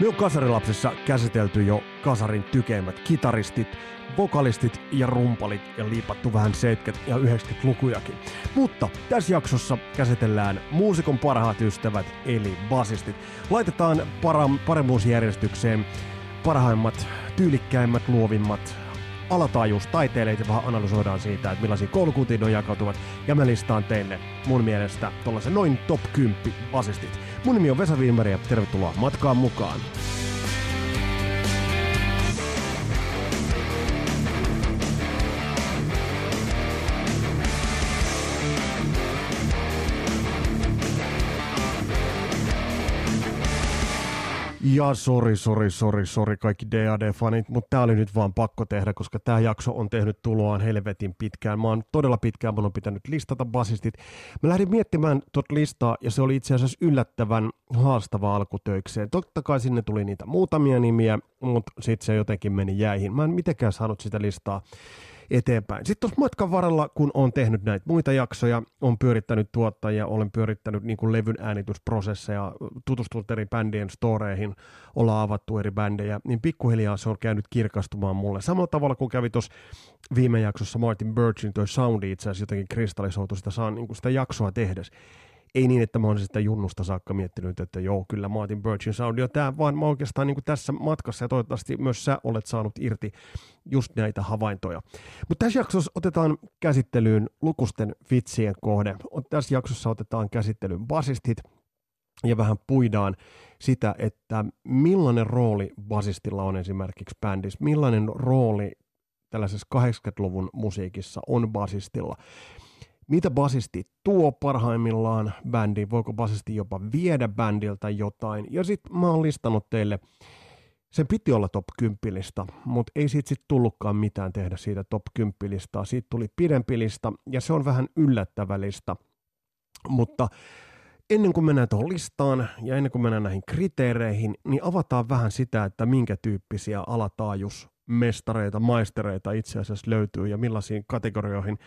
Me on Kasarilapsissa käsitelty jo Kasarin tykeimmät kitaristit, vokalistit ja rumpalit ja liipattu vähän 70- ja 90-lukujakin. Mutta tässä jaksossa käsitellään muusikon parhaat ystävät eli basistit. Laitetaan para- paremmuusjärjestykseen parhaimmat, tyylikkäimmät, luovimmat, alatajuustaiteilijat ja vähän analysoidaan siitä, että millaisia koulukuntiin on jakautuvat. Ja mä listaan teille mun mielestä tuollaisen noin top 10 basistit. Mun nimi on Vesa Viimari ja tervetuloa matkaan mukaan. Ja sori, sori, sori, sori kaikki DAD-fanit, mutta tämä oli nyt vaan pakko tehdä, koska tämä jakso on tehnyt tuloaan helvetin pitkään. Mä oon todella pitkään, mun on pitänyt listata basistit. Mä lähdin miettimään tuota listaa ja se oli itse asiassa yllättävän haastava alkutöikseen. Totta kai sinne tuli niitä muutamia nimiä, mutta sitten se jotenkin meni jäihin. Mä en mitenkään saanut sitä listaa eteenpäin. Sitten tuossa matkan varrella, kun on tehnyt näitä muita jaksoja, on pyörittänyt tuottajia, olen pyörittänyt niin kuin levyn äänitysprosesseja, tutustunut eri bändien storeihin, ollaan avattu eri bändejä, niin pikkuhiljaa se on käynyt kirkastumaan mulle. Samalla tavalla kuin kävi tuossa viime jaksossa Martin Birchin, toi soundi itse asiassa jotenkin kristallisoitu sitä, saa niin kuin sitä jaksoa tehdessä ei niin, että mä olisin sitä junnusta saakka miettinyt, että joo, kyllä Martin Birchin soundi on tämä, vaan mä oikeastaan niin tässä matkassa ja toivottavasti myös sä olet saanut irti just näitä havaintoja. Mutta tässä jaksossa otetaan käsittelyyn lukusten vitsien kohde. Tässä jaksossa otetaan käsittelyyn basistit ja vähän puidaan sitä, että millainen rooli basistilla on esimerkiksi bändissä, millainen rooli tällaisessa 80-luvun musiikissa on basistilla mitä basisti tuo parhaimmillaan bändiin, voiko basisti jopa viedä bändiltä jotain. Ja sitten mä oon listannut teille, sen piti olla top 10 lista, mutta ei siitä sitten tullutkaan mitään tehdä siitä top 10 listaa. Siitä tuli pidempi lista ja se on vähän yllättävä lista. Mutta ennen kuin mennään tuohon listaan ja ennen kuin mennään näihin kriteereihin, niin avataan vähän sitä, että minkä tyyppisiä alataajusmestareita, maistereita itse asiassa löytyy ja millaisiin kategorioihin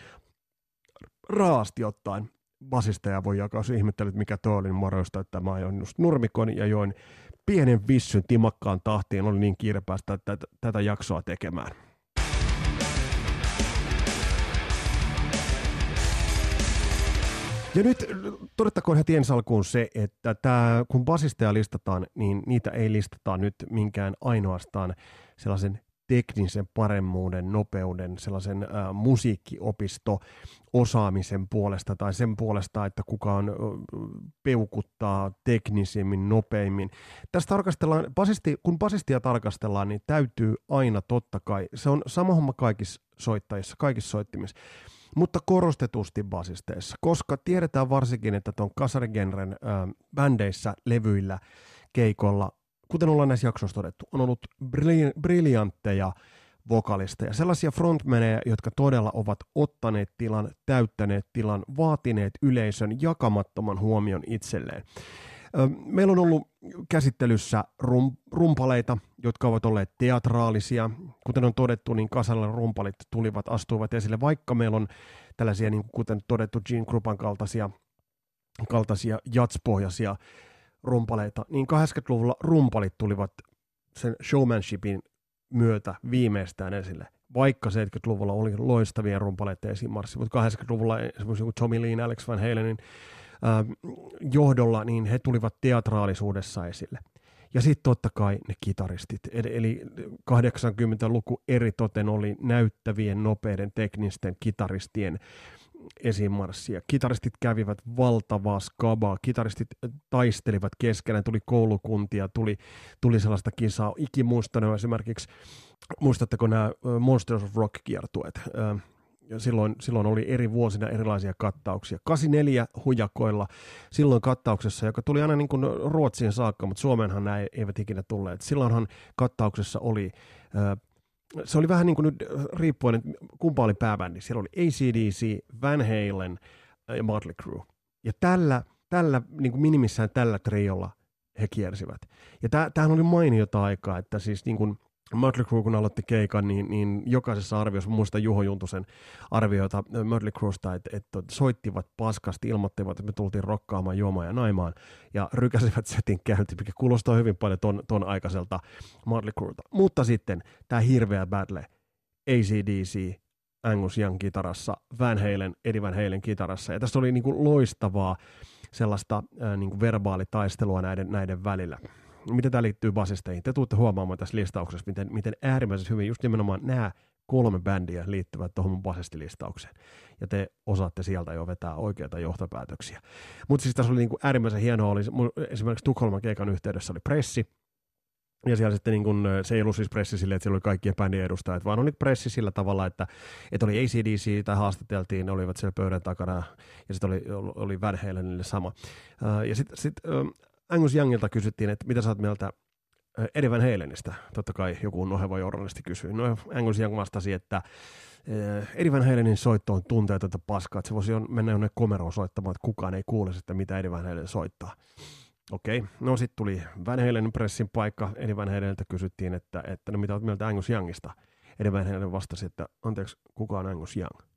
raasti ottaen basisteja voi jakaa, jos ihmettelet mikä tuo oli, niin moroista, että mä ajoin just nurmikon ja join pienen vissyn timakkaan tahtiin, oli niin kiire päästä tätä, tätä jaksoa tekemään. Ja nyt todettakoon heti ensi alkuun se, että tämä, kun basisteja listataan, niin niitä ei listata nyt minkään ainoastaan sellaisen teknisen paremmuuden, nopeuden, sellaisen ä, musiikkiopisto osaamisen puolesta tai sen puolesta, että kukaan ä, peukuttaa teknisimmin, nopeimmin. Tässä tarkastellaan, basisti, kun basistia tarkastellaan, niin täytyy aina totta kai, se on sama homma kaikissa soittajissa, kaikissa soittimissa, mutta korostetusti basisteissa, koska tiedetään varsinkin, että tuon kasarigenren ä, bändeissä, levyillä, keikolla kuten ollaan näissä jaksoissa todettu, on ollut briljantteja vokalisteja, sellaisia frontmaneja, jotka todella ovat ottaneet tilan, täyttäneet tilan, vaatineet yleisön jakamattoman huomion itselleen. Meillä on ollut käsittelyssä rum, rumpaleita, jotka ovat olleet teatraalisia. Kuten on todettu, niin kasalla rumpalit tulivat, astuivat esille, vaikka meillä on tällaisia, niin kuten todettu, Gene Krupan kaltaisia, kaltaisia jatspohjaisia rumpaleita, niin 80-luvulla rumpalit tulivat sen showmanshipin myötä viimeistään esille. Vaikka 70-luvulla oli loistavia rumpaleita esimarssi, mutta 80-luvulla esimerkiksi Tommy Lee, Alex Van Halenin äh, johdolla, niin he tulivat teatraalisuudessa esille. Ja sitten totta kai ne kitaristit, eli 80-luku eritoten oli näyttävien, nopeiden, teknisten kitaristien esimarssia. Kitaristit kävivät valtavaa skabaa, kitaristit taistelivat keskenään, tuli koulukuntia, tuli, tuli sellaista kisaa. Ikimuistanut esimerkiksi, muistatteko nämä Monsters of Rock-kiertueet? Ja silloin, silloin oli eri vuosina erilaisia kattauksia. 84 hujakoilla, silloin kattauksessa, joka tuli aina niin kuin Ruotsiin saakka, mutta Suomeenhan nämä eivät ikinä tulleet. Silloinhan kattauksessa oli se oli vähän niin kuin nyt äh, riippuen, että kumpa oli pääbändi. Siellä oli ACDC, Van Halen äh, ja Motley Crue. Ja tällä, tällä niin kuin minimissään tällä triolla he kiersivät. Ja tämähän oli mainiota aikaa, että siis niin kuin Mötley Crue kun aloitti keikan, niin, niin jokaisessa arviossa, muista Juho Juntusen arvioita Mötley Cruesta, että, että soittivat paskasti, ilmoittivat, että me tultiin rokkaamaan, juomaan ja naimaan, ja rykäsivät setin käynti, mikä kuulostaa hyvin paljon ton, ton aikaiselta Mötley Cruelta. Mutta sitten tämä hirveä battle, ACDC, Angus Young kitarassa, Van Halen, Eddie Van Halen kitarassa, ja tässä oli niin kuin loistavaa sellaista äh, niin kuin verbaalitaistelua näiden, näiden välillä miten tämä liittyy basisteihin. Te tuutte huomaamaan tässä listauksessa, miten, miten äärimmäisen hyvin just nimenomaan nämä kolme bändiä liittyvät tuohon mun basistilistaukseen. Ja te osaatte sieltä jo vetää oikeita johtopäätöksiä. Mutta siis tässä oli niin kuin äärimmäisen hienoa, oli esimerkiksi Tukholman keikan yhteydessä oli pressi, ja siellä sitten niin kun, se ei ollut siis pressi sille, että siellä oli kaikkien bändien edustajat, vaan oli pressi sillä tavalla, että, että oli ACDC tai haastateltiin, ne olivat siellä pöydän takana ja sitten oli, oli Van Halenille sama. Ja sitten sit, Angus Youngilta kysyttiin, että mitä sä oot mieltä Eddie Van Halenista. Totta kai joku noheva journalisti kysyi. No Angus Young vastasi, että Eddie Van Halenin soitto on tunteetonta paskaa, että se voisi mennä jonne komeroon soittamaan, että kukaan ei kuule sitä, mitä Eddie Van Halen soittaa. Okei, okay. no sitten tuli Van Halen pressin paikka. Eddie Van Halenilta kysyttiin, että, että no mitä olet mieltä Angus Youngista. Eddie Van Halen vastasi, että anteeksi, kuka on Angus Young?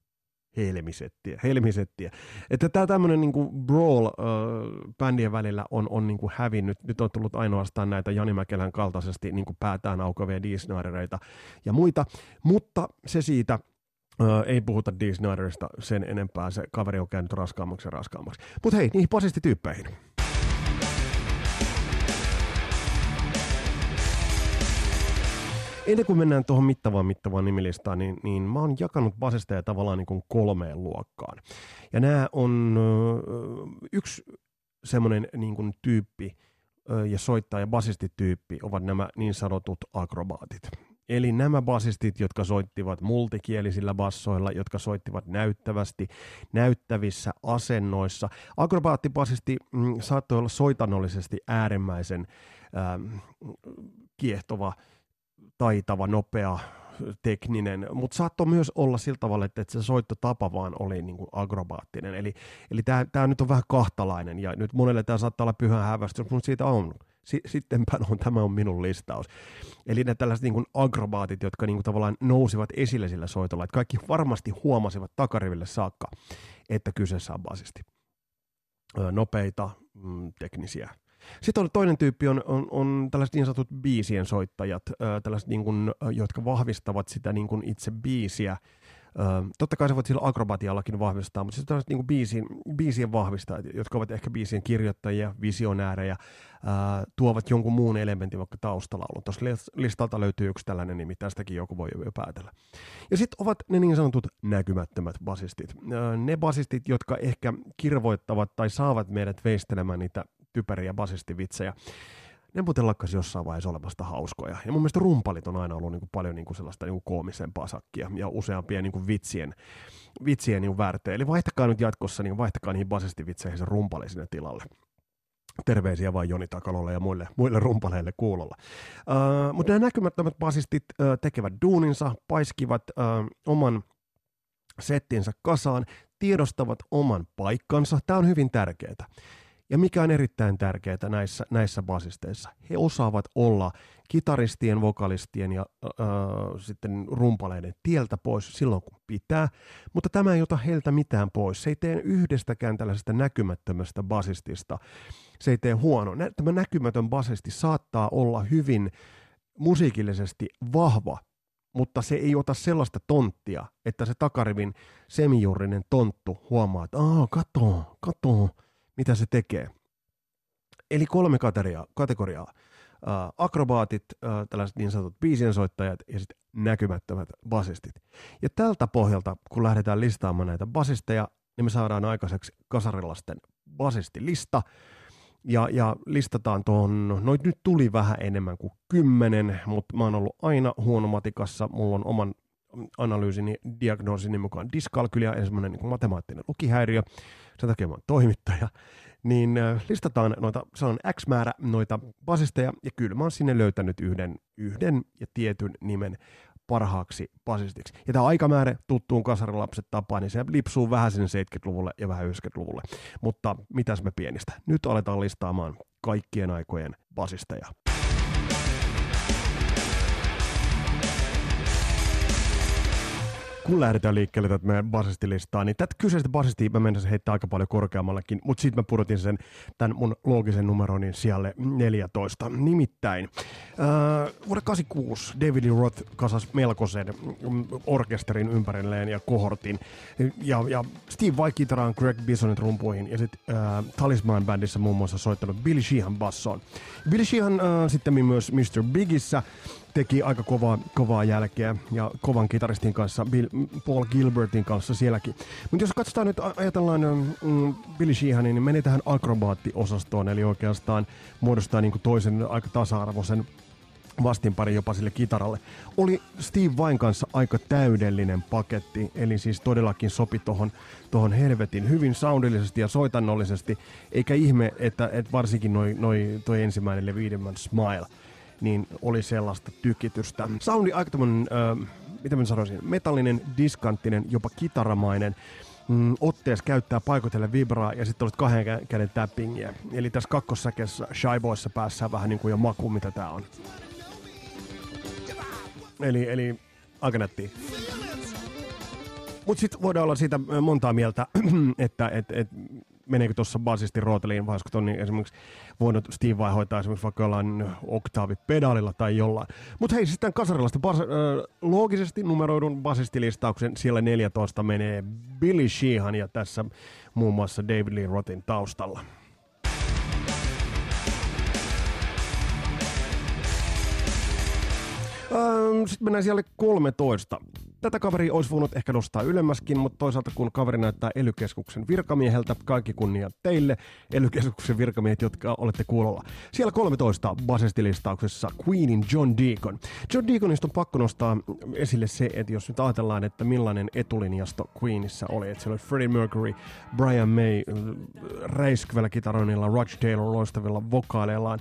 Helmisettiä, helmisettiä. Että tämä tämmöinen niinku brawl äh, bändien välillä on, on niinku hävinnyt. Nyt on tullut ainoastaan näitä Jani Mäkelän kaltaisesti niinku päätään aukovia Disneyreita ja muita, mutta se siitä, äh, ei puhuta Disneyerista sen enempää, se kaveri on käynyt raskaammaksi ja raskaammaksi. Mutta hei, niihin posistityyppeihin. Ennen kuin mennään tuohon mittavaan mittavaan nimilistaan, niin, niin mä oon jakanut basisteja tavallaan niin kuin kolmeen luokkaan. Ja nämä on yksi semmoinen niin kuin tyyppi ja soittaja basistityyppi ovat nämä niin sanotut akrobaatit. Eli nämä basistit, jotka soittivat multikielisillä bassoilla, jotka soittivat näyttävästi, näyttävissä asennoissa. Akrobaattibasisti mm, saattoi olla soitanollisesti äärimmäisen ähm, kiehtova taitava, nopea, tekninen, mutta saattoi myös olla sillä tavalla, että, se soittotapa vaan oli niin kuin agrobaattinen. Eli, eli tämä nyt on vähän kahtalainen, ja nyt monelle tämä saattaa olla pyhän hävästys, mutta siitä on. Sittenpä on, tämä on minun listaus. Eli ne tällaiset niin kuin agrobaatit, jotka niin kuin tavallaan nousivat esille sillä soitolla, että kaikki varmasti huomasivat takariville saakka, että kyseessä on basisti. Nopeita, mm, teknisiä sitten on toinen tyyppi on, on, on tällaiset niin sanotut biisien soittajat, tällaiset niin kuin, jotka vahvistavat sitä niin kuin itse biisiä. Totta kai sä voit sillä akrobatiallakin vahvistaa, mutta sitten tällaiset niin kuin biisien, biisien vahvistajat, jotka ovat ehkä biisien kirjoittajia, visionäärejä, tuovat jonkun muun elementin vaikka taustalaulun. Tuossa listalta löytyy yksi tällainen nimi, tästäkin joku voi jo päätellä. Ja sitten ovat ne niin sanotut näkymättömät basistit. Ne basistit, jotka ehkä kirvoittavat tai saavat meidät veistelemään niitä typeriä basistivitsejä. Ne muuten lakkasi jossain vaiheessa olemasta hauskoja. Ja mun mielestä rumpalit on aina ollut niin kuin paljon niin kuin sellaista niin kuin koomisempaa sakkia ja useampia niin kuin vitsien, vitsien niin väärtejä. Eli vaihtakaa nyt jatkossa, niin vaihtakaa niihin basistivitseihin se rumpali sinne tilalle. Terveisiä vain Joni Takalolle ja muille, muille rumpaleille kuulolla. Uh, mutta nämä näkymättömät basistit uh, tekevät duuninsa, paiskivat uh, oman settinsä kasaan, tiedostavat oman paikkansa. Tämä on hyvin tärkeää. Ja mikä on erittäin tärkeää näissä, näissä basisteissa, he osaavat olla kitaristien, vokalistien ja äh, sitten rumpaleiden tieltä pois silloin kun pitää, mutta tämä ei ota heiltä mitään pois. Se ei tee yhdestäkään tällaisesta näkymättömästä basistista. Se ei tee huono. Tämä näkymätön basisti saattaa olla hyvin musiikillisesti vahva, mutta se ei ota sellaista tonttia, että se takarivin semijurrinen tonttu huomaa, että aah, kato, kato, mitä se tekee. Eli kolme kategoriaa. kategoriaa. Uh, akrobaatit, uh, tällaiset niin sanotut biisiensoittajat ja sitten näkymättömät basistit. Ja tältä pohjalta, kun lähdetään listaamaan näitä basisteja, niin me saadaan aikaiseksi kasarilasten basistilista. Ja, ja listataan tuohon, no nyt tuli vähän enemmän kuin kymmenen, mutta mä oon ollut aina huono matikassa. Mulla on oman analyysini, diagnoosini mukaan dyskalkylia, eli semmoinen niin matemaattinen lukihäiriö sen takia mä oon toimittaja, niin listataan noita, se on X määrä noita basisteja, ja kyllä mä oon sinne löytänyt yhden, yhden ja tietyn nimen parhaaksi basistiksi. Ja tämä aikamäärä tuttuun kasarilapset tapaan, niin se lipsuu vähän sinne 70-luvulle ja vähän 90-luvulle. Mutta mitäs me pienistä? Nyt aletaan listaamaan kaikkien aikojen basisteja. Kun lähdetään liikkeelle tätä meidän basistilistaa, niin tätä kyseistä basistia mä menisin heittää aika paljon korkeammallakin, mutta sitten mä pudotin sen tämän mun loogisen numeronin siellä 14. Nimittäin äh, vuonna 86 David Lee Roth kasas melkoisen orkesterin ympärilleen ja kohortin. Ja, ja Steve Vai kitaraan, Greg Bisonin rumpuihin ja sitten äh, Talisman Bandissa muun muassa soittanut Billy Sheehan bassoon. Billy Sheehan äh, sitten myös Mr. Bigissä teki aika kovaa, kovaa jälkeä ja kovan kitaristin kanssa, Bill, Paul Gilbertin kanssa sielläkin. Mutta jos katsotaan nyt, ajatellaan mm, Billy Sheehanin, niin meni tähän akrobaattiosastoon, eli oikeastaan muodostaa niin kuin toisen aika tasa-arvoisen vastinpari jopa sille kitaralle. Oli Steve Vain kanssa aika täydellinen paketti, eli siis todellakin sopi tohon, tohon helvetin hyvin soundillisesti ja soitannollisesti, eikä ihme, että, että varsinkin noi, noi, toi ensimmäinen levy Smile – niin oli sellaista tykitystä. Soundi aika tämmönen, äh, mitä mä sanoisin, metallinen, diskanttinen, jopa kitaramainen. Mm, ottees käyttää paikotelle vibraa ja sitten olet kahden käden tappingia. Eli tässä kakkossäkeessä Shyboissa päässä vähän niin kuin jo maku, mitä tää on. Eli, eli aika nättiä. Mutta sitten voidaan olla siitä montaa mieltä, että et, et, meneekö tuossa basisti rooteliin, vai niin esimerkiksi voinut Steve vai hoitaa esimerkiksi vaikka jollain oktaavi-pedaalilla tai jollain. Mutta hei, sitten kasarilaista bas- äh, loogisesti numeroidun basistilistauksen siellä 14 menee Billy Sheehan ja tässä muun muassa David Lee Rothin taustalla. Sitten mennään siellä 13 tätä kaveri olisi voinut ehkä nostaa ylemmäskin, mutta toisaalta kun kaveri näyttää elykeskuksen virkamieheltä, kaikki kunnia teille, elykeskuksen virkamiehet, jotka olette kuulolla. Siellä 13 basistilistauksessa Queenin John Deacon. John Deaconista on pakko nostaa esille se, että jos nyt ajatellaan, että millainen etulinjasto Queenissa oli, että siellä oli Freddie Mercury, Brian May, räiskyvällä kitaroinnilla, Roger Taylor loistavilla vokaaleillaan,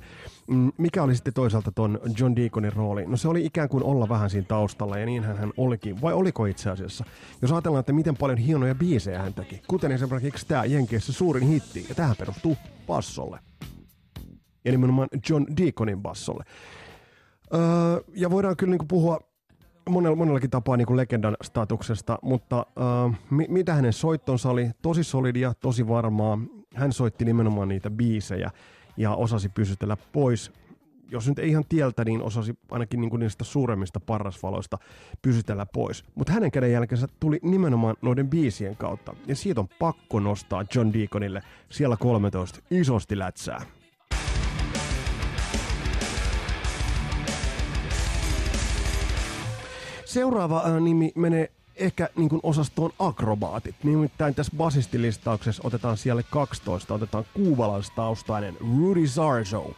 mikä oli sitten toisaalta ton John Deaconin rooli? No se oli ikään kuin olla vähän siinä taustalla ja niinhän hän olikin. Vai oliko itse asiassa? Jos ajatellaan, että miten paljon hienoja biisejä hän teki, kuten esimerkiksi tämä Jenkeissä suurin hitti, ja tähän perustuu bassolle. Ja nimenomaan John Deaconin bassolle. Öö, ja voidaan kyllä niinku puhua monella, monellakin tapaa niin kuin legendan statuksesta, mutta öö, mi- mitä hänen soittonsa oli? Tosi solidia, tosi varmaa. Hän soitti nimenomaan niitä biisejä ja osasi pysytellä pois. Jos nyt ei ihan tieltä, niin osasi ainakin niin kuin niistä suuremmista parrasvaloista pysytellä pois. Mutta hänen käden jälkeensä tuli nimenomaan noiden biisien kautta. Ja siitä on pakko nostaa John Deaconille siellä 13 isosti lätsää. Seuraava äh, nimi menee ehkä niin kuin osastoon akrobaatit. Nimittäin tässä basistilistauksessa otetaan siellä 12, otetaan kuubalaistaustainen Rudy Sarzo.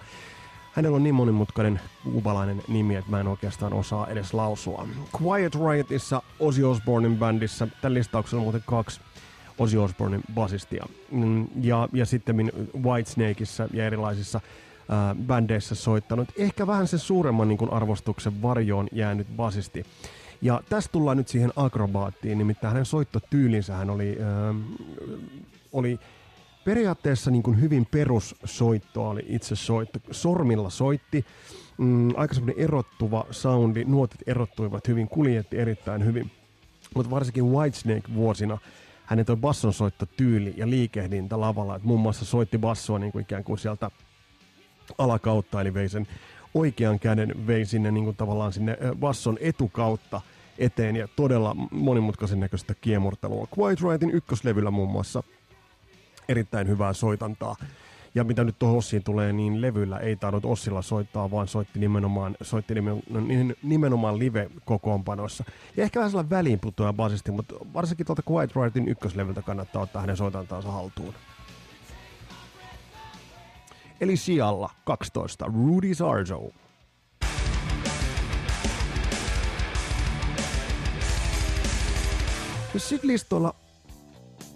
Hänellä on niin monimutkainen kuubalainen nimi, että mä en oikeastaan osaa edes lausua. Quiet Riotissa, Ozzy Osbournein bändissä, tällä listauksella on muuten kaksi Ozzy Osbournein basistia. Mm, ja, ja sitten Whitesnakeissa ja erilaisissa äh, bändeissä soittanut. Ehkä vähän sen suuremman niin kuin arvostuksen varjoon jäänyt basisti. Ja tässä tullaan nyt siihen akrobaattiin, nimittäin hänen soittotyylinsä hän oli, äh, oli periaatteessa niin kuin hyvin perussoittoa, oli itse soitto. Sormilla soitti, mm, aika semmoinen erottuva soundi, nuotit erottuivat hyvin, kuljetti erittäin hyvin. Mutta varsinkin Whitesnake-vuosina hänen toi basson soittotyyli ja liikehdintä lavalla, että muun muassa soitti bassoa niin kuin ikään kuin sieltä alakautta, eli vei sen oikean käden vei sinne niin kuin tavallaan sinne basson etukautta eteen ja todella monimutkaisen näköistä kiemurtelua. Quiet Rightin ykköslevyllä muun muassa erittäin hyvää soitantaa. Ja mitä nyt tuohon Ossiin tulee, niin levyllä ei tainnut Ossilla soittaa, vaan soitti nimenomaan, soitti nimenomaan, nimenomaan live-kokoonpanoissa. Ja ehkä vähän sellainen väliinputoja basisti, mutta varsinkin tuolta Quiet Rightin ykköslevyltä kannattaa ottaa hänen soitantaansa haltuun. Eli sijalla 12 Rudy Sarzo. Sitten listoilla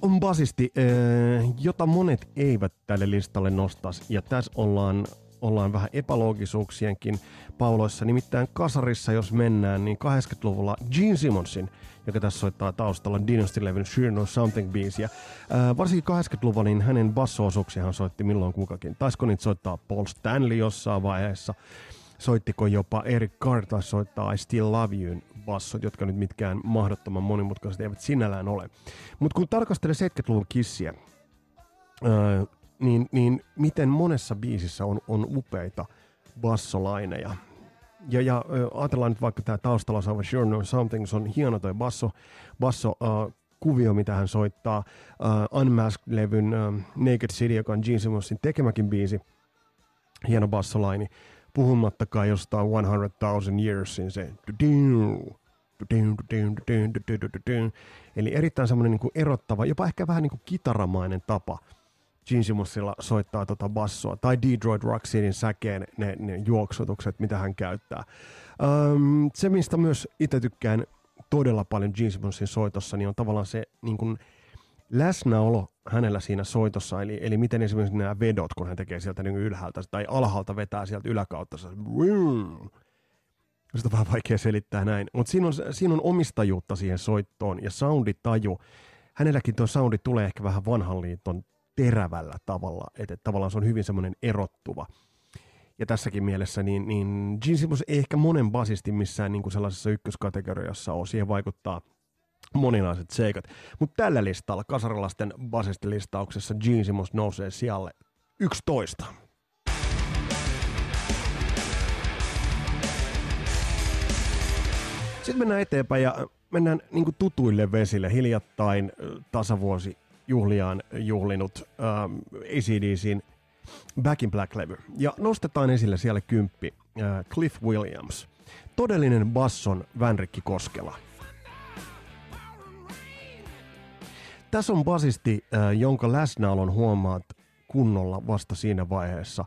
on basisti, eh, jota monet eivät tälle listalle nostaisi. Ja tässä ollaan, ollaan vähän epäloogisuuksienkin pauloissa. Nimittäin kasarissa, jos mennään, niin 80-luvulla Gene Simmonsin, joka tässä soittaa taustalla Dynasty-levyn Sure No Something biisiä. Äh, varsinkin 80-luvulla niin hänen basso hän soitti milloin kukakin. Taisiko niitä soittaa Paul Stanley jossain vaiheessa. soittiko jopa Eric Carter soittaa I Still Love You bassot, jotka nyt mitkään mahdottoman monimutkaiset eivät sinällään ole. Mutta kun tarkastelee 70-luvun kissiä, öö, niin, niin miten monessa biisissä on, on upeita bassolaineja. Ja, ja ajatellaan nyt vaikka tämä taustalla saava Sure Know Something, se on hieno toi basso, basso uh, kuvio, mitä hän soittaa. Uh, Unmasked-levyn uh, Naked City, joka on Gene Simmonsin tekemäkin biisi. Hieno bassolaini. Puhumattakaan jostain 100,000 Yearsin se Eli erittäin semmoinen niin erottava, jopa ehkä vähän niin kuin kitaramainen tapa Gene Simmonsilla soittaa tota bassoa. Tai Detroit Rock Cityn säkeen ne, ne juoksutukset, mitä hän käyttää. Um, se, mistä myös itse tykkään todella paljon Gene Simmonsin soitossa, niin on tavallaan se niin kuin läsnäolo hänellä siinä soitossa, eli, eli miten esimerkiksi nämä vedot, kun hän tekee sieltä niin ylhäältä tai alhaalta vetää sieltä yläkautta, se, on vähän vaikea selittää näin, mutta siinä on, siinä on omistajuutta siihen soittoon ja sounditaju. Hänelläkin tuo soundi tulee ehkä vähän vanhan liiton terävällä tavalla, että, tavallaan se on hyvin semmoinen erottuva. Ja tässäkin mielessä, niin, niin Gene Simmons ei ehkä monen basistin missään niin kuin sellaisessa ykköskategoriassa ole, siihen vaikuttaa moninaiset seikat. Mutta tällä listalla, kasarilaisten basistilistauksessa, Gene Simmons nousee sijalle 11. Sitten mennään eteenpäin ja mennään niin tutuille vesille. Hiljattain tasavuosi juhliaan juhlinut ähm, ACDCin Back in Black-levy. Ja nostetaan esille siellä kymppi äh, Cliff Williams. Todellinen basson Vänrikki Koskela. Tässä on basisti, äh, jonka läsnäolon huomaat kunnolla vasta siinä vaiheessa,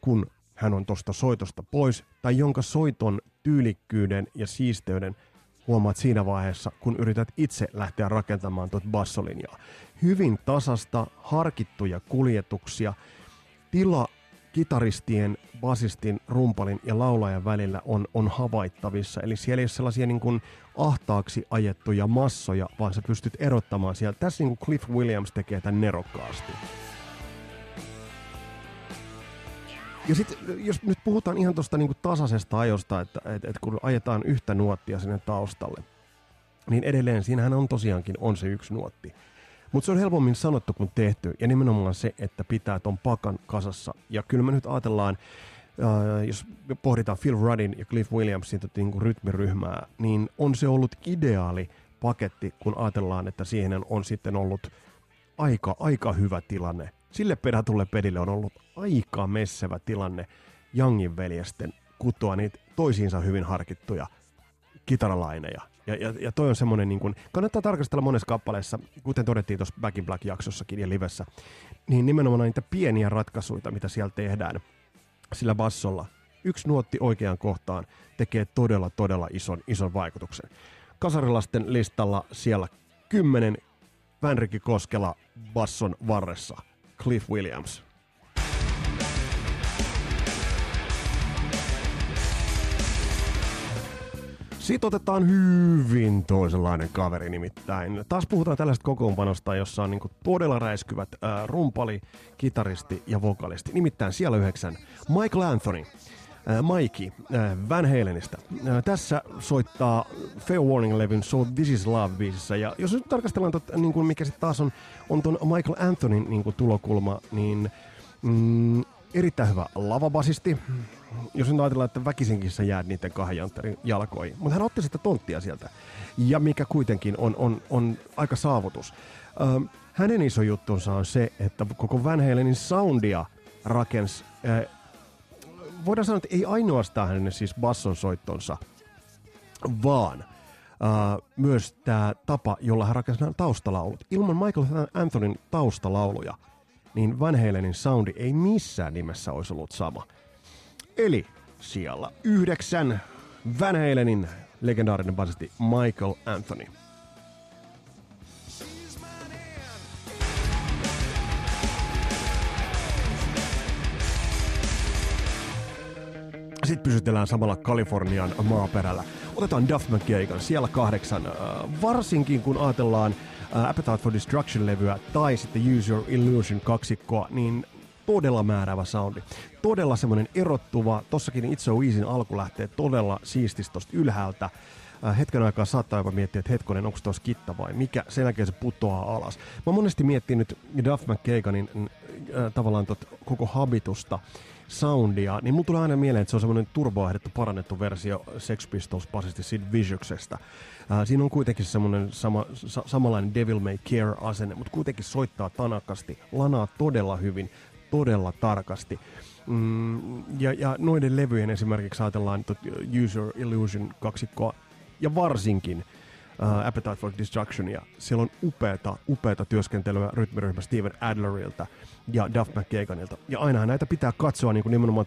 kun hän on tuosta soitosta pois, tai jonka soiton tyylikkyyden ja siisteyden huomaat siinä vaiheessa, kun yrität itse lähteä rakentamaan tuota bassolinjaa. Hyvin tasasta, harkittuja kuljetuksia, tila kitaristien, basistin, rumpalin ja laulajan välillä on, on havaittavissa. Eli siellä ei ole sellaisia niin kuin ahtaaksi ajettuja massoja, vaan sä pystyt erottamaan sieltä. Tässä niin kuin Cliff Williams tekee tämän nerokkaasti. Ja sitten jos nyt puhutaan ihan tuosta niinku tasaisesta ajosta, että et, et kun ajetaan yhtä nuottia sinne taustalle, niin edelleen siinähän on tosiaankin on se yksi nuotti. Mutta se on helpommin sanottu kuin tehty, ja nimenomaan se, että pitää ton pakan kasassa. Ja kyllä me nyt ajatellaan, äh, jos pohditaan Phil Ruddin ja Cliff Williamsin tota, niin rytmiryhmää, niin on se ollut ideaali paketti, kun ajatellaan, että siihen on sitten ollut aika, aika hyvä tilanne sille perätulle pedille on ollut aika messevä tilanne Youngin veljesten kutoa niitä toisiinsa hyvin harkittuja kitaralaineja. Ja, ja, ja toi on semmoinen, niin kun, kannattaa tarkastella monessa kappaleessa, kuten todettiin tuossa Back in Black-jaksossakin ja livessä, niin nimenomaan niitä pieniä ratkaisuja, mitä siellä tehdään sillä bassolla. Yksi nuotti oikeaan kohtaan tekee todella, todella ison, ison vaikutuksen. Kasarilasten listalla siellä kymmenen Vänriki Koskela basson varressa. Cliff Williams. Sitten otetaan hyvin toisenlainen kaveri nimittäin. Taas puhutaan tällaista kokoonpanosta, jossa on niinku todella räiskyvät äh, rumpali, kitaristi ja vokalisti. Nimittäin siellä yhdeksän Michael Anthony. Äh, Mikey äh, Van Halenista. Äh, tässä soittaa Fair Warning-levyn So This Is Love-biisissä. Ja jos nyt tarkastellaan, tot, niin kuin mikä sitten taas on, on ton Michael Anthonyn niin kuin tulokulma, niin mm, erittäin hyvä lavabasisti. Jos nyt ajatellaan, että väkisinkin sä jäät niiden kahden jalkoihin. Mutta hän otti sitä tonttia sieltä. Ja mikä kuitenkin on, on, on aika saavutus. Ähm, hänen iso juttunsa on se, että koko Van Halenin soundia rakensi voidaan sanoa, että ei ainoastaan hänen siis basson soittonsa, vaan uh, myös tämä tapa, jolla hän rakensi nämä taustalaulut. Ilman Michael Anthonyn taustalauluja, niin Van Halenin soundi ei missään nimessä olisi ollut sama. Eli siellä yhdeksän Van Halenin legendaarinen basisti Michael Anthony. Sitten pysytellään samalla Kalifornian maaperällä. Otetaan Duff McKagan, siellä kahdeksan. Äh, varsinkin kun ajatellaan äh, Appetite for Destruction-levyä tai sitten Use Your Illusion kaksikkoa, niin todella määräävä soundi. Todella semmoinen erottuva, tossakin It's So Easyn alku lähtee todella siististi tosta ylhäältä. Äh, hetken aikaa saattaa jopa miettiä, että hetkonen, onko tuossa kitta vai mikä, sen jälkeen se putoaa alas. Mä monesti miettinyt Duff McKaгаnin äh, tavallaan tot koko habitusta, soundia, niin mulla tulee aina mieleen, että se on semmoinen turboahdettu parannettu versio Sex Pistols basisti Sid Viciousesta. Äh, siinä on kuitenkin semmoinen sama, sa, samanlainen Devil May Care-asenne, mutta kuitenkin soittaa tanakasti, lanaa todella hyvin, todella tarkasti. Mm, ja, ja noiden levyjen esimerkiksi ajatellaan User Illusion kaksikkoa, ja varsinkin uh, Appetite for Destruction, ja siellä on upeata, upeata työskentelyä rytmiryhmä Steven Adlerilta ja Duff McKaganilta. Ja aina näitä pitää katsoa niin kuin nimenomaan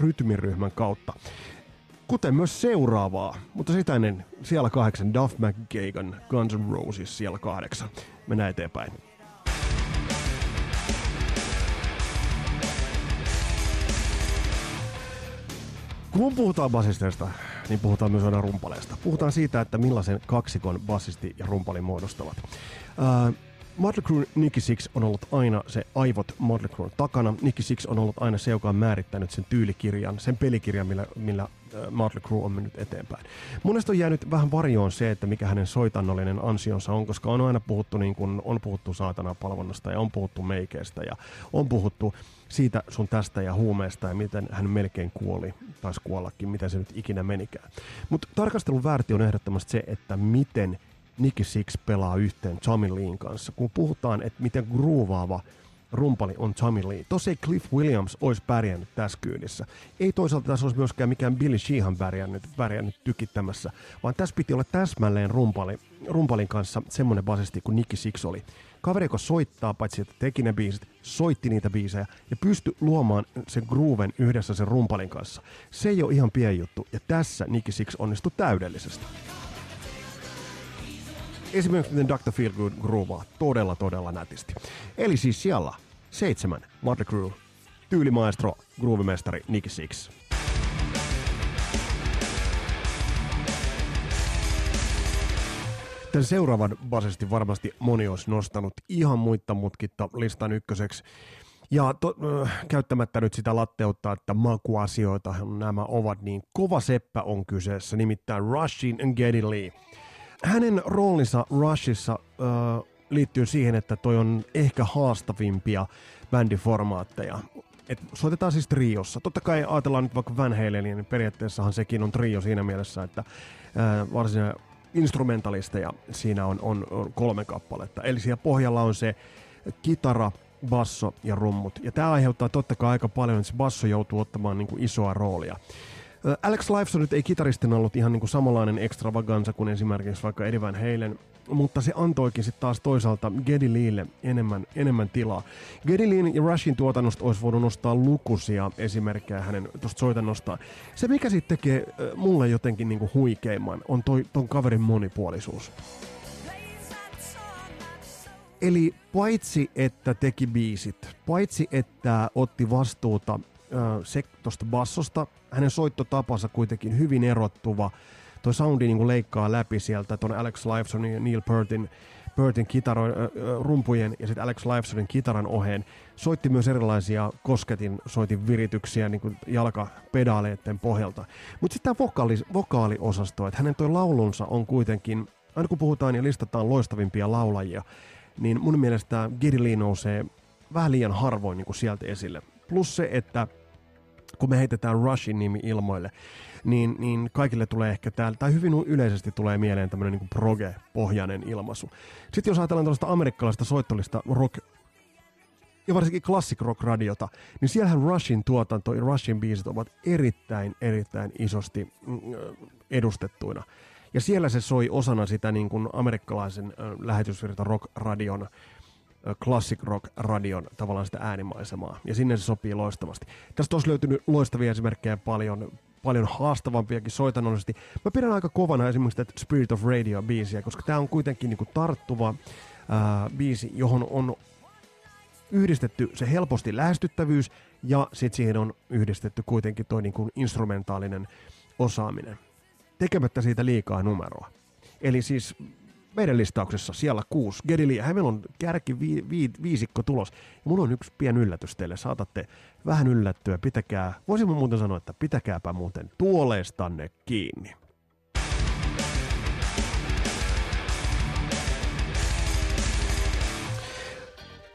rytmiryhmän kautta. Kuten myös seuraavaa, mutta sitä ennen siellä kahdeksan Duff McKagan, Guns N' Roses siellä kahdeksan. Mennään eteenpäin. Kun puhutaan basisteista, niin puhutaan myös aina rumpaleista. Puhutaan siitä, että millaisen kaksikon basisti ja rumpali muodostavat. Uh, Motley Crue Nicky Six on ollut aina se aivot Motley Crue takana. Nicky Six on ollut aina se, joka on määrittänyt sen tyylikirjan, sen pelikirjan, millä, millä Motley Crue on mennyt eteenpäin. Monesti on jäänyt vähän varjoon se, että mikä hänen soitannollinen ansionsa on, koska on aina puhuttu niin kuin, on puhuttu saatana palvonnasta ja on puhuttu meikeistä ja on puhuttu siitä sun tästä ja huumeesta ja miten hän melkein kuoli, taisi kuollakin, miten se nyt ikinä menikään. Mutta tarkastelun väärti on ehdottomasti se, että miten Nicky Six pelaa yhteen Tommy Leen kanssa. Kun puhutaan, että miten groovaava rumpali on Tommy Lee. Tosi Cliff Williams olisi pärjännyt tässä kyydissä. Ei toisaalta tässä olisi myöskään mikään Billy Sheehan pärjännyt, pärjännyt tykittämässä, vaan tässä piti olla täsmälleen rumpali, rumpalin kanssa semmoinen basisti kuin Nicky Six oli. Kaveri, joka soittaa, paitsi että teki ne biisit, soitti niitä biisejä ja pystyi luomaan sen grooven yhdessä sen rumpalin kanssa. Se ei ole ihan pieni juttu, ja tässä Nicky Six onnistui täydellisesti. Esimerkiksi miten Dr. Feelgood groovaa todella todella nätisti. Eli siis siellä seitsemän Motley Crue, tyylimaestro, groovimestari Nicky Six. Tämän seuraavan basisesti varmasti moni olisi nostanut ihan muitta mutkitta listan ykköseksi. Ja to, äh, käyttämättä nyt sitä latteutta, että makuasioita nämä ovat, niin kova seppä on kyseessä, nimittäin Rushin Geddy Lee. Hänen roolinsa Rushissa äh, liittyy siihen, että toi on ehkä haastavimpia bändiformaatteja. Et soitetaan siis triossa. Totta kai ajatellaan nyt vaikka Van Halen, niin periaatteessahan sekin on trio siinä mielessä, että äh, varsinainen instrumentalisteja siinä on, on, on kolme kappaletta. Eli siellä pohjalla on se kitara, basso ja rummut. Ja tämä aiheuttaa totta kai aika paljon, että se basso joutuu ottamaan niin kuin isoa roolia. Alex Lifeson nyt ei kitaristina ollut ihan niin kuin samanlainen extravaganza kuin esimerkiksi vaikka Eddie Van Halen, mutta se antoikin sitten taas toisaalta Geddy Leelle enemmän, enemmän tilaa. Geddy Leen ja Rushin tuotannosta olisi voinut nostaa lukuisia esimerkkejä hänen tuosta soitannostaan. Se mikä sitten tekee mulle jotenkin niin kuin huikeimman on toi, ton kaverin monipuolisuus. Eli paitsi että teki biisit, paitsi että otti vastuuta se tuosta bassosta. Hänen soittotapansa kuitenkin hyvin erottuva. Tuo soundi niin kuin leikkaa läpi sieltä tuon Alex Lifesonin ja Neil Peartin, Peartin kitaro, rumpujen ja sitten Alex Lifesonin kitaran oheen. Soitti myös erilaisia kosketin soitin virityksiä niin kuin jalkapedaaleiden pohjalta. Mutta sitten tämä vokaali, vokaaliosasto, että hänen tuo laulunsa on kuitenkin, aina kun puhutaan ja listataan loistavimpia laulajia, niin mun mielestä Geddy nousee vähän liian harvoin niin kuin sieltä esille. Plus se, että kun me heitetään Rushin nimi ilmoille, niin, niin kaikille tulee ehkä täällä, tai hyvin yleisesti tulee mieleen tämmöinen niin proge-pohjainen ilmaisu. Sitten jos ajatellaan tällaista amerikkalaista soittolista rock ja varsinkin classic rock radiota, niin siellähän Rushin tuotanto ja Rushin biisit ovat erittäin, erittäin isosti mm, edustettuina. Ja siellä se soi osana sitä niin kuin amerikkalaisen lähetysvirta rock-radion classic rock radion tavallaan sitä äänimaisemaa. Ja sinne se sopii loistavasti. Tästä olisi löytynyt loistavia esimerkkejä paljon, paljon haastavampiakin soitannollisesti. Mä pidän aika kovana esimerkiksi tätä Spirit of Radio-biisiä, koska tämä on kuitenkin niinku tarttuva ää, biisi, johon on yhdistetty se helposti lähestyttävyys ja sitten siihen on yhdistetty kuitenkin tuo niinku instrumentaalinen osaaminen. Tekemättä siitä liikaa numeroa. Eli siis meidän listauksessa siellä kuusi. Gedili, ja meillä on kärki vi, vi, viisikko tulos. Ja mulla on yksi pien yllätys teille. Saatatte vähän yllättyä. Pitäkää, voisin muuten sanoa, että pitäkääpä muuten tuoleistanne kiinni.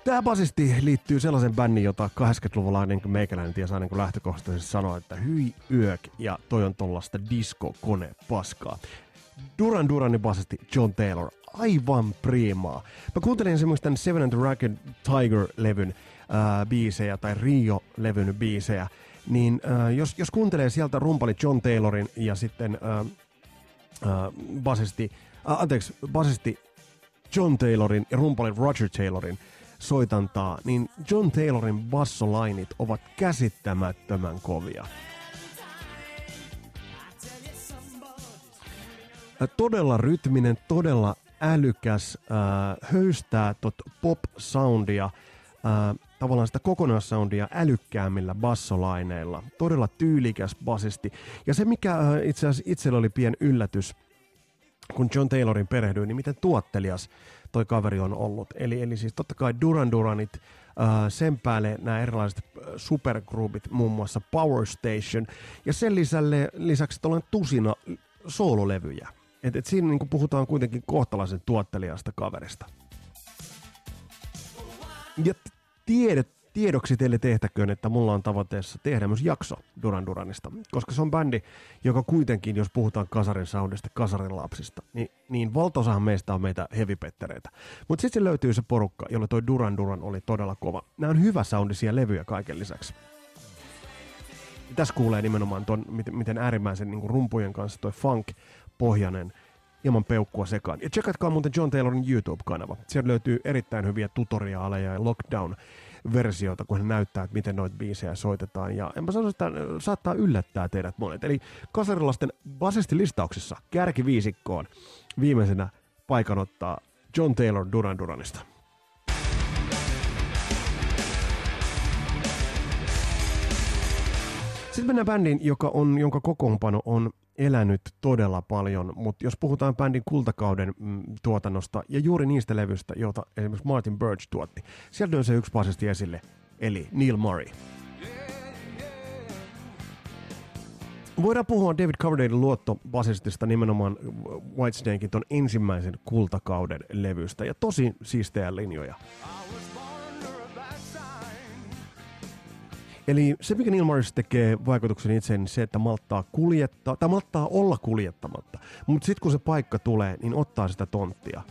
Tämä basisti liittyy sellaisen bännin, jota 80-luvulla niin kuin meikäläinen ties aina niin lähtökohtaisesti sanoa, että hyi yök ja toi on tollasta disco-kone paskaa. Duran Duranin basisti John Taylor, aivan priimaa. Mä kuuntelin semmoista Seven and the Ragged Tiger-levyn äh, biisejä tai Rio-levyn biisejä, niin äh, jos, jos kuuntelee sieltä rumpali John Taylorin ja sitten äh, äh, basisti, äh, anteeksi, basisti John Taylorin ja rumpali Roger Taylorin soitantaa, niin John Taylorin bassolainit ovat käsittämättömän kovia. Todella rytminen, todella älykäs, äh, höystää tot pop-soundia, äh, tavallaan sitä kokonaissoundia älykkäämmillä bassolaineilla. Todella tyylikäs basisti. Ja se, mikä äh, itse asiassa itsellä oli pien yllätys, kun John Taylorin perehdyin, niin miten tuottelias toi kaveri on ollut. Eli, eli siis totta kai Duran Duranit, äh, sen päälle nämä erilaiset supergroupit, muun muassa Power Station, ja sen lisälle, lisäksi tuollainen tusina soololevyjä. Et, et siinä niin puhutaan kuitenkin kohtalaisen tuottelijasta kaverista. Ja tiedet, tiedoksi teille tehtäköön, että mulla on tavoitteessa tehdä myös jakso Duran Duranista, koska se on bändi, joka kuitenkin, jos puhutaan kasarin soundista, kasarin lapsista, niin, niin valtaosahan meistä on meitä hevipettereitä. Mutta sitten löytyy se porukka, jolle toi Duran Duran oli todella kova. Nämä on hyvä soundisia levyjä kaiken lisäksi. Tässä kuulee nimenomaan ton, miten, miten äärimmäisen niin rumpujen kanssa toi funk-pohjainen ilman peukkua sekaan. Ja tsekatkaa muuten John Taylorin YouTube-kanava. Sieltä löytyy erittäin hyviä tutoriaaleja ja lockdown versiota, kun hän näyttää, että miten noita biisejä soitetaan. Ja enpä sano, että saattaa yllättää teidät monet. Eli kasarilaisten basistilistauksessa kärkiviisikkoon viimeisenä paikan ottaa John Taylor Duran Duranista. Sitten mennään bändiin, joka on, jonka kokoonpano on elänyt todella paljon, mutta jos puhutaan bändin kultakauden mm, tuotannosta ja juuri niistä levyistä, joita esimerkiksi Martin Birch tuotti, sieltä on se yksi basisti esille, eli Neil Murray. Voidaan puhua David Coverdalein luottobasistista nimenomaan Whitesnakein ton ensimmäisen kultakauden levystä ja tosi siistejä linjoja. Eli se, mikä Neil Morris tekee vaikutuksen itseen, niin se, että malttaa kuljettaa, tai malttaa olla kuljettamatta. Mutta sitten kun se paikka tulee, niin ottaa sitä tonttia.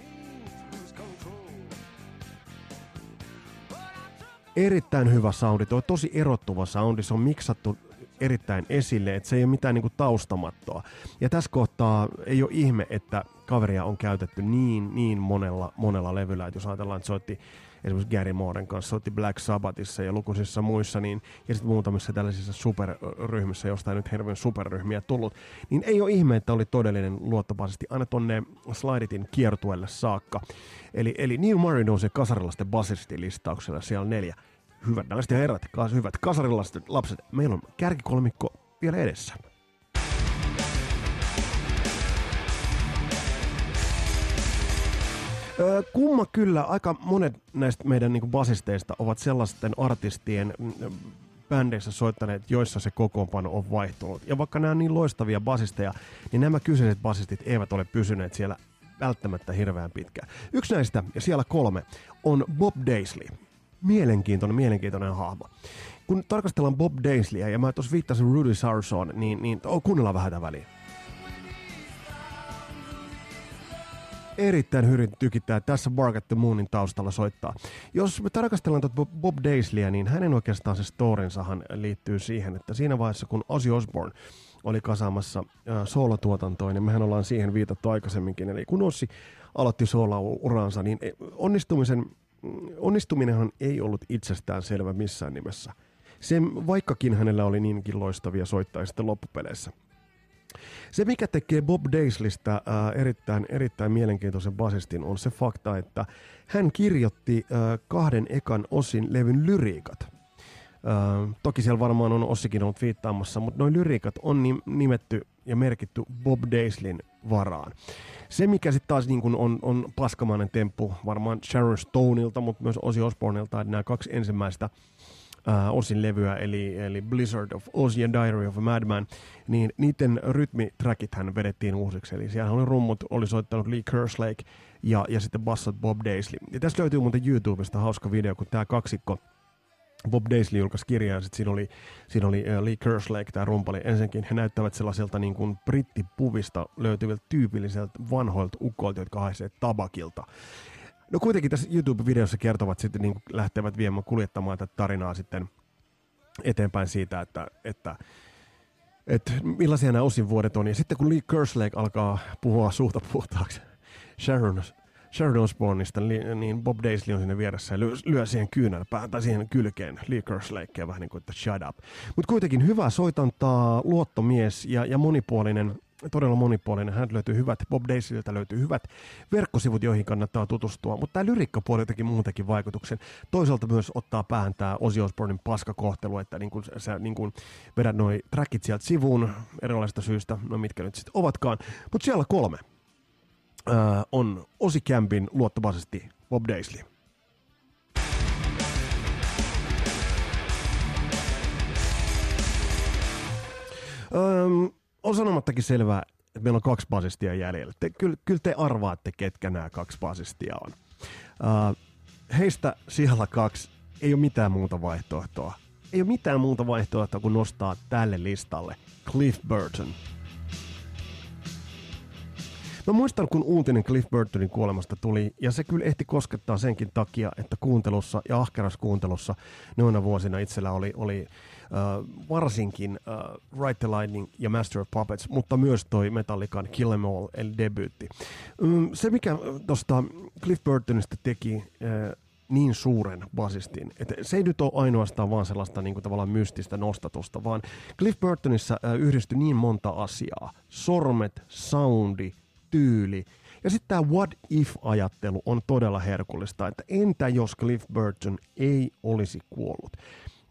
Erittäin hyvä soundi, tuo tosi erottuva soundi, se on miksattu erittäin esille, että se ei ole mitään niinku taustamattoa. Ja tässä kohtaa ei ole ihme, että kaveria on käytetty niin, niin monella, monella levyllä, että jos ajatellaan, että soitti esimerkiksi Gary Mooren kanssa, soitti Black Sabbathissa ja lukuisissa muissa, niin, ja sitten muutamissa tällaisissa superryhmissä, josta ei nyt hirveän superryhmiä tullut, niin ei ole ihme, että oli todellinen luottopasesti aina tonne Sliditin kiertuelle saakka. Eli, eli Neil Murray nousee kasarilaisten basistilistauksella siellä neljä. Hyvät naiset ja herrat, hyvät kasarilaiset lapset, meillä on kärkikolmikko vielä edessä. kumma kyllä, aika monet näistä meidän niin basisteista ovat sellaisten artistien mm, bändeissä soittaneet, joissa se kokoonpano on vaihtunut. Ja vaikka nämä on niin loistavia basisteja, niin nämä kyseiset basistit eivät ole pysyneet siellä välttämättä hirveän pitkään. Yksi näistä, ja siellä kolme, on Bob Daisley. Mielenkiintoinen, mielenkiintoinen hahmo. Kun tarkastellaan Bob Daisleyä, ja mä tuossa viittasin Rudy Sarson, niin, niin oh, kuunnellaan vähän tämän väliin. erittäin hyvin tykittää tässä Bark at the Moonin taustalla soittaa. Jos me tarkastellaan tuota Bob Daisleyä, niin hänen oikeastaan se storinsahan liittyy siihen, että siinä vaiheessa kun Ozzy Osbourne oli kasaamassa äh, soolotuotantoa, niin mehän ollaan siihen viitattu aikaisemminkin. Eli kun Ozzy aloitti soolauransa, niin onnistumisen, onnistuminenhan ei ollut itsestään selvä missään nimessä. Se, vaikkakin hänellä oli niinkin loistavia soittajia sitten loppupeleissä. Se, mikä tekee Bob Daisleystä erittäin, erittäin mielenkiintoisen basistin, on se fakta, että hän kirjoitti kahden ekan osin levyn lyriikat. Äh, toki siellä varmaan on Ossikin ollut viittaamassa, mutta noin lyriikat on nimetty ja merkitty Bob Daisleyn varaan. Se, mikä sitten taas niin kun on, on paskamainen temppu, varmaan Sharon Stoneilta, mutta myös Ozzy Osbourneilta, että nämä kaksi ensimmäistä uh, Osin levyä, eli, eli Blizzard of Oz ja Diary of a Madman, niin niiden rytmitrackit hän vedettiin uusiksi. Eli siellä oli rummut, oli soittanut Lee Kerslake ja, ja sitten bassot Bob Daisley. Ja tässä löytyy muuten YouTubesta hauska video, kun tämä kaksikko Bob Daisley julkaisi kirjaa, ja sitten siinä oli, siinä oli uh, Lee Kerslake, tämä rumpali. Ensinnäkin he näyttävät sellaiselta niin kuin brittipuvista löytyviltä tyypilliseltä vanhoilta ukoilta, jotka haisee tabakilta. No kuitenkin tässä YouTube-videossa kertovat sitten, niin kuin lähtevät viemään kuljettamaan tätä tarinaa sitten eteenpäin siitä, että, että että millaisia nämä osin vuodet on. Ja sitten kun Lee Kerslake alkaa puhua suuta puhtaaksi Sharon, Sharon Osbourneista, niin Bob Daisley on sinne vieressä ja lyö, lyö siihen kyynärpään tai siihen kylkeen Lee Kerslakea vähän niin kuin, että shut up. Mutta kuitenkin hyvä soitantaa, luottomies ja, ja monipuolinen todella monipuolinen. Hän löytyy hyvät, Bob Daisyltä löytyy hyvät verkkosivut, joihin kannattaa tutustua. Mutta tämä lyrikkapuoli jotenkin muutenkin vaikutuksen. Toisaalta myös ottaa päähän tämä Ozzy Osbournein paskakohtelu, että niin kun sä niin kun vedät noi trackit sieltä sivuun erilaisista syistä, no mitkä nyt sitten ovatkaan. Mutta siellä kolme ää, on Ozzy Campin luottavaisesti Bob Daisley. Um, on sanomattakin selvää, että meillä on kaksi basistia jäljellä. Te, kyllä, kyllä te arvaatte, ketkä nämä kaksi basistia on. Uh, heistä siellä kaksi ei ole mitään muuta vaihtoehtoa. Ei ole mitään muuta vaihtoehtoa kuin nostaa tälle listalle Cliff Burton. Mä muistan, kun uutinen Cliff Burtonin kuolemasta tuli, ja se kyllä ehti koskettaa senkin takia, että kuuntelussa ja ahkeras kuuntelussa noina vuosina itsellä oli, oli uh, varsinkin uh, Right the Lightning ja Master of Puppets, mutta myös toi Metallican Kill Em All, eli debyytti. Um, se, mikä tuosta Cliff Burtonista teki uh, niin suuren basistin. että se ei nyt ole ainoastaan vaan sellaista niin kuin tavallaan mystistä nostatusta, vaan Cliff Burtonissa äh, yhdistyi niin monta asiaa. Sormet, soundi, tyyli. Ja sitten tämä what if-ajattelu on todella herkullista, että entä jos Cliff Burton ei olisi kuollut?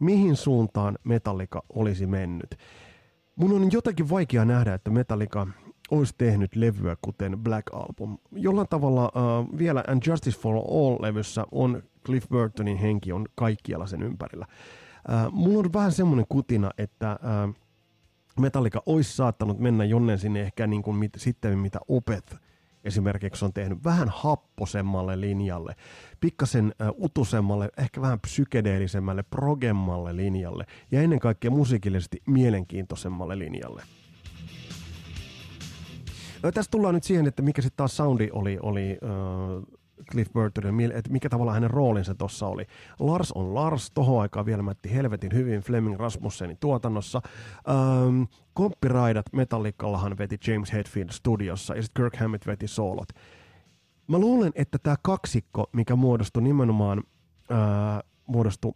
mihin suuntaan Metallica olisi mennyt. Mun on jotenkin vaikea nähdä, että Metallica olisi tehnyt levyä kuten Black Album. Jollain tavalla uh, vielä And Justice for All-levyssä on Cliff Burtonin henki on kaikkialla sen ympärillä. Uh, mulla on vähän semmoinen kutina, että uh, Metallica olisi saattanut mennä jonne sinne ehkä niin kuin mit, sitten mitä Opeth esimerkiksi on tehnyt vähän happosemmalle linjalle, pikkasen äh, utusemmalle, ehkä vähän psykedeellisemmälle, progemmalle linjalle ja ennen kaikkea musiikillisesti mielenkiintoisemmalle linjalle. No, tässä tullaan nyt siihen, että mikä sitten taas soundi oli, oli äh, Cliff Burtonin, että mikä tavalla hänen roolinsa tuossa oli. Lars on Lars, tohon aikaan vielä mätti helvetin hyvin Fleming Rasmussenin tuotannossa. Ähm, komppiraidat Metallikallahan veti James Hetfield studiossa ja sitten Kirk Hammett veti soolot. Mä luulen, että tämä kaksikko, mikä muodostui nimenomaan, äh, muodostui,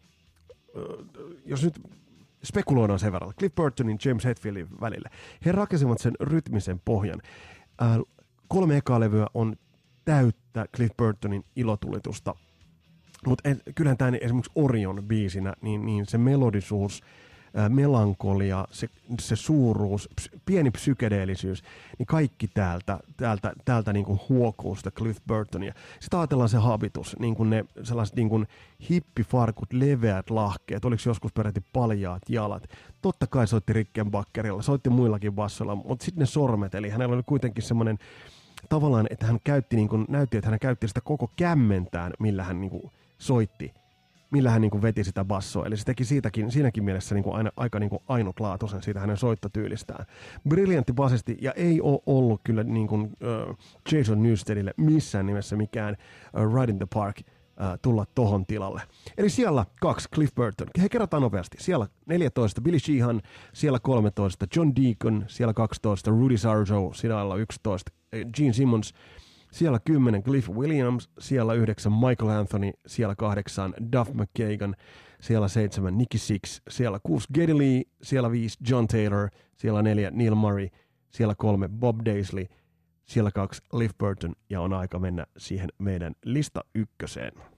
äh, jos nyt spekuloidaan sen verran, Cliff Burtonin James Hetfieldin välille, he rakensivat sen rytmisen pohjan. Äh, kolme ekaa levyä on täyttä Cliff Burtonin ilotulitusta. Mutta kyllähän tämä esimerkiksi Orion biisinä, niin, niin se melodisuus, melankolia, se, se suuruus, ps, pieni psykedeellisyys, niin kaikki täältä, täältä, täältä niin kuin huokuu sitä Cliff Burtonia. Sitten ajatellaan se habitus, niin kuin ne sellaiset niin kuin hippifarkut, leveät lahkeet, oliko joskus peräti paljaat jalat. Totta kai soitti Rickenbackerilla, soitti muillakin bassoilla, mutta sitten ne sormet, eli hänellä oli kuitenkin semmoinen tavallaan, että hän käytti, niin kuin, näytti, että hän käytti sitä koko kämmentään, millä hän niin kuin, soitti, millä hän niin kuin, veti sitä bassoa. Eli se teki siitäkin, siinäkin mielessä niin kuin, aina, aika niin kuin, ainutlaatuisen siitä hänen soittotyylistään. Briljantti basisti, ja ei ole ollut kyllä niin kuin, uh, Jason Newstedille missään nimessä mikään uh, Ride in the Park – tulla tohon tilalle. Eli siellä kaksi, Cliff Burton. He kerrotaan nopeasti. Siellä 14, Billy Sheehan, siellä 13, John Deacon, siellä 12, Rudy Sarzo, siellä 11, Gene Simmons, siellä 10 Cliff Williams, siellä 9 Michael Anthony, siellä 8 Duff McKagan, siellä 7 Nicky Six, siellä 6 Geddy Lee, siellä 5 John Taylor, siellä 4 Neil Murray, siellä 3 Bob Daisley, siellä 2 Cliff Burton ja on aika mennä siihen meidän lista ykköseen.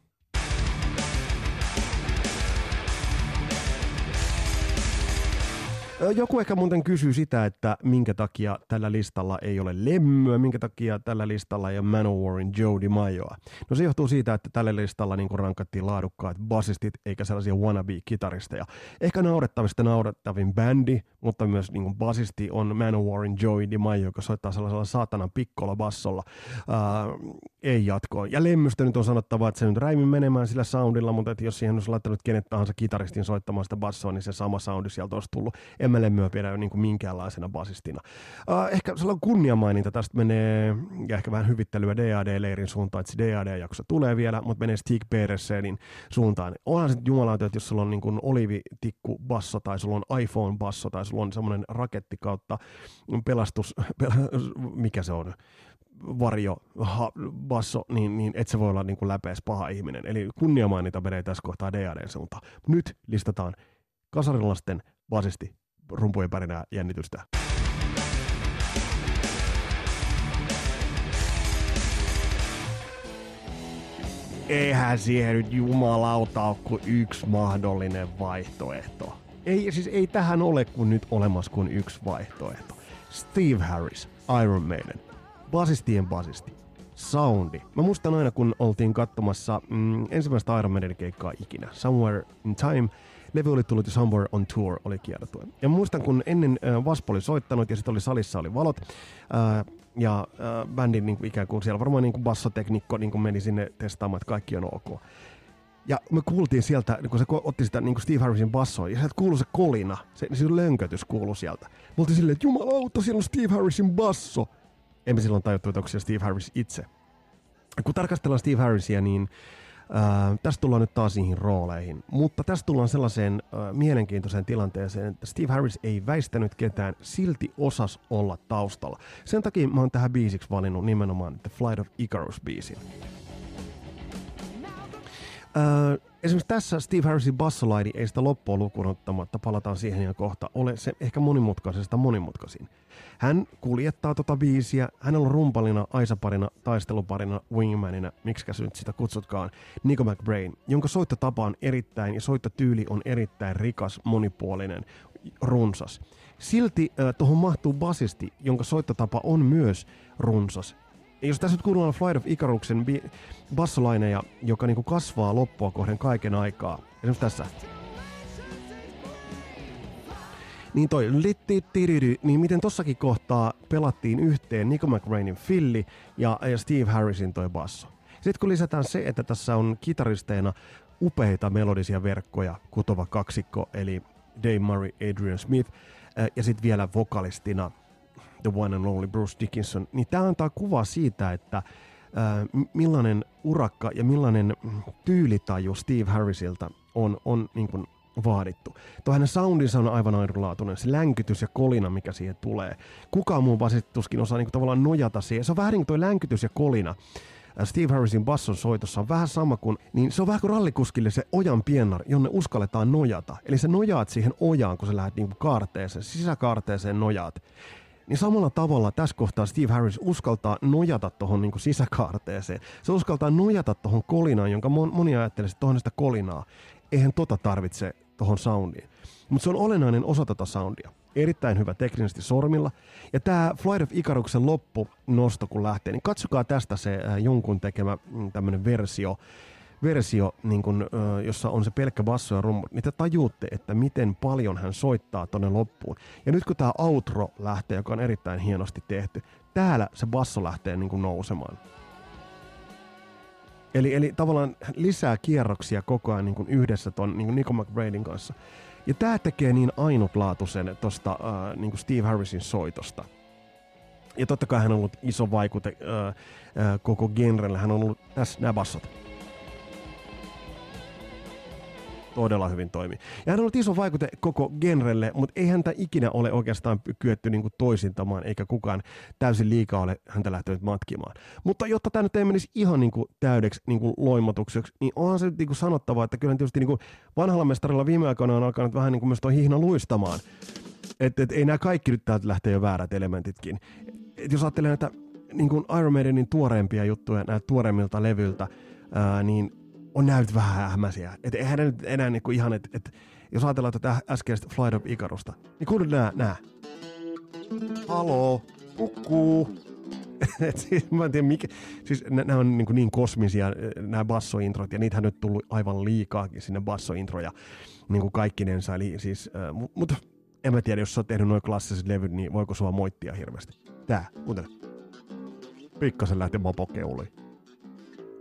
Joku ehkä muuten kysyy sitä, että minkä takia tällä listalla ei ole lemmyä, minkä takia tällä listalla ei ole Manowarin Joe DiMaggioa. No se johtuu siitä, että tällä listalla niin rankattiin laadukkaat basistit eikä sellaisia wannabe-kitaristeja. Ehkä naurettavista naurettavin bändi, mutta myös niin basisti on Manowarin Joe DiMaggio, joka soittaa sellaisella saatanan pikkolla bassolla. Uh, ei jatkoa. Ja lemmystä nyt on sanottava, että se nyt räimi menemään sillä soundilla, mutta että jos siihen olisi laittanut kenet tahansa kitaristin soittamaan sitä bassoa, niin se sama soundi sieltä olisi tullut. En mä lemmyä pidä niin kuin minkäänlaisena basistina. Uh, ehkä sellainen kunniamaininta tästä menee, ja ehkä vähän hyvittelyä DAD-leirin suuntaan, että se DAD-jakso tulee vielä, mutta menee Stig Peressenin suuntaan. Onhan se jumalauta, että jos sulla on niin kuin olivitikku basso, tai sulla on iPhone basso, tai sulla on semmoinen raketti kautta pelastus, mikä se on, varjo, ha, basso, niin, niin et se voi olla niin kuin läpeäs paha ihminen. Eli kunniamainita menee tässä kohtaa DADn suuntaan. Nyt listataan kasarilasten basisti rumpujen pärinää jännitystä. Eihän siihen nyt jumalauta ole kuin yksi mahdollinen vaihtoehto. Ei, siis ei tähän ole kuin nyt olemassa kuin yksi vaihtoehto. Steve Harris, Iron Maiden basistien basisti. Soundi. Mä muistan aina, kun oltiin katsomassa mm, ensimmäistä Iron Maiden keikkaa ikinä. Somewhere in Time. Levy oli tullut ja Somewhere on Tour oli kiertue. Ja muistan, kun ennen äh, Vaspo oli soittanut ja sitten oli salissa oli valot. Äh, ja äh, bändin niin kuin ikään kuin siellä varmaan niin kuin bassoteknikko niin kuin meni sinne testaamaan, että kaikki on ok. Ja me kuultiin sieltä, kun se otti sitä niin kuin Steve Harrisin bassoa, ja sieltä kuului se kolina, se, se lönkötys kuului sieltä. Me oltiin silleen, että jumalauta, siellä on Steve Harrisin basso emme silloin tajuttu, että onko se Steve Harris itse. Kun tarkastellaan Steve Harrisia, niin tästä tullaan nyt taas niihin rooleihin. Mutta tästä tullaan sellaiseen äh, mielenkiintoiseen tilanteeseen, että Steve Harris ei väistänyt ketään, silti osas olla taustalla. Sen takia mä oon tähän biisiksi valinnut nimenomaan The Flight of Icarus-biisin. Äh, esimerkiksi tässä Steve Harrisin bassolaidi ei sitä loppua lukuun ottamatta, palataan siihen ja kohta, ole se ehkä monimutkaisesta monimutkaisin. Hän kuljettaa tota biisiä, hänellä on rumpalina, aisaparina, taisteluparina, wingmanina, miksi nyt sitä kutsutkaan, Nico McBrain, jonka soittotapa on erittäin ja soittotyyli on erittäin rikas, monipuolinen, runsas. Silti äh, tuohon mahtuu basisti, jonka soittotapa on myös runsas jos tässä nyt kuunnellaan Flight of Icaruksen bi- bassolaineja, joka niinku kasvaa loppua kohden kaiken aikaa. Esimerkiksi tässä. Niin toi litti niin miten tossakin kohtaa pelattiin yhteen Nico McRainin filli ja, ja Steve Harrisin toi basso. Sitten kun lisätään se, että tässä on kitaristeina upeita melodisia verkkoja, kutova kaksikko, eli Dave Murray, Adrian Smith, ja sitten vielä vokalistina The One and Only Bruce Dickinson, niin tämä antaa kuva siitä, että millainen urakka ja millainen tyylitaju Steve Harrisilta on, on niin kuin vaadittu. Tuo hänen soundinsa on aivan ainutlaatuinen, se länkytys ja kolina, mikä siihen tulee. Kukaan muu vasittuskin osaa niin tavallaan nojata siihen. Se on vähän niin kuin tuo länkytys ja kolina. Steve Harrisin basson soitossa on vähän sama kuin, niin se on vähän kuin rallikuskille se ojan piennar, jonne uskalletaan nojata. Eli sä nojaat siihen ojaan, kun sä lähdet niin kuin kaarteeseen, sisäkaarteeseen nojaat. Niin samalla tavalla tässä kohtaa Steve Harris uskaltaa nojata tuohon niin sisäkaarteeseen. Se uskaltaa nojata tuohon kolinaan, jonka moni ajattelee, että tuohon sitä kolinaa. Eihän tota tarvitse tuohon soundiin. Mutta se on olennainen osa tätä soundia. Erittäin hyvä teknisesti sormilla. Ja tämä Flight of Icaruksen loppu nosto kun lähtee, niin katsokaa tästä se äh, jonkun tekemä mm, tämmöinen versio versio, niin kun, jossa on se pelkkä basso ja rummu, niin te tajuutte, että miten paljon hän soittaa tonne loppuun. Ja nyt kun tämä outro lähtee, joka on erittäin hienosti tehty, täällä se basso lähtee niin kuin nousemaan. Eli, eli tavallaan lisää kierroksia koko ajan niin kuin yhdessä ton niin kuin Nico McBraidin kanssa. Ja tämä tekee niin ainutlaatuisen tuosta äh, niin Steve Harrisin soitosta. Ja totta kai hän on ollut iso vaikute äh, äh, koko genrelle. Hän on ollut tässä nämä bassot. Todella hyvin toimi. Ja hän on ollut iso vaikute koko genrelle, mutta ei häntä ikinä ole oikeastaan kyetty niin toisintamaan, eikä kukaan täysin liikaa ole häntä lähtenyt matkimaan. Mutta jotta tämä nyt ei menisi ihan niin kuin täydeksi niin kuin loimotukseksi, niin onhan se niin kuin sanottava, että kyllä tietysti niin kuin vanhalla mestarilla viime aikoina on alkanut vähän niin kuin myös tuo hihna luistamaan. Että et, ei nämä kaikki nyt täältä lähtee jo väärät elementitkin. Et jos ajattelee näitä niin kuin Iron Maidenin tuoreimpia juttuja, näitä tuoreimmilta levyltä, ää, niin on näyt vähän hämäsiä. Että eihän nyt enää niinku ihan, että et, Jos ajatellaan tätä äskeistä Flight of Icarusta, niin kuule nää, nää. Haloo, kukkuu. Et siis, mä en tiedä mikä, siis nämä on niin, niin kosmisia nämä bassointrot ja niitähän nyt tullut aivan liikaakin sinne bassointroja niin kuin kaikkinensa. Eli siis, äh, mutta en mä tiedä, jos sä oot tehnyt noin klassiset levyt, niin voiko sua moittia hirveästi. Tää, kuuntele. Pikkasen lähti mopokeuli.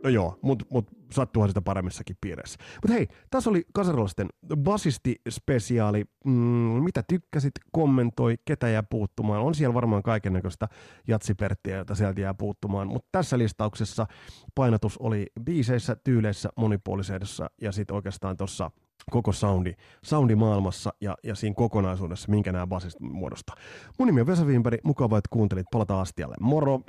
No joo, mutta mut sattuuhan sitä paremmissakin piireissä. Mutta hei, tässä oli kasarilaisten basisti-spesiaali. Mm, mitä tykkäsit, kommentoi, ketä jää puuttumaan. On siellä varmaan kaikennäköistä jatsiperttiä, jota sieltä jää puuttumaan. Mutta tässä listauksessa painotus oli biiseissä, tyyleissä, monipuolisuudessa ja sitten oikeastaan tuossa koko soundi, soundi maailmassa ja, ja siinä kokonaisuudessa, minkä nämä basit muodostaa. Mun nimi on Vesa Wienberg, mukava, että kuuntelit. Palataan astialle. Moro!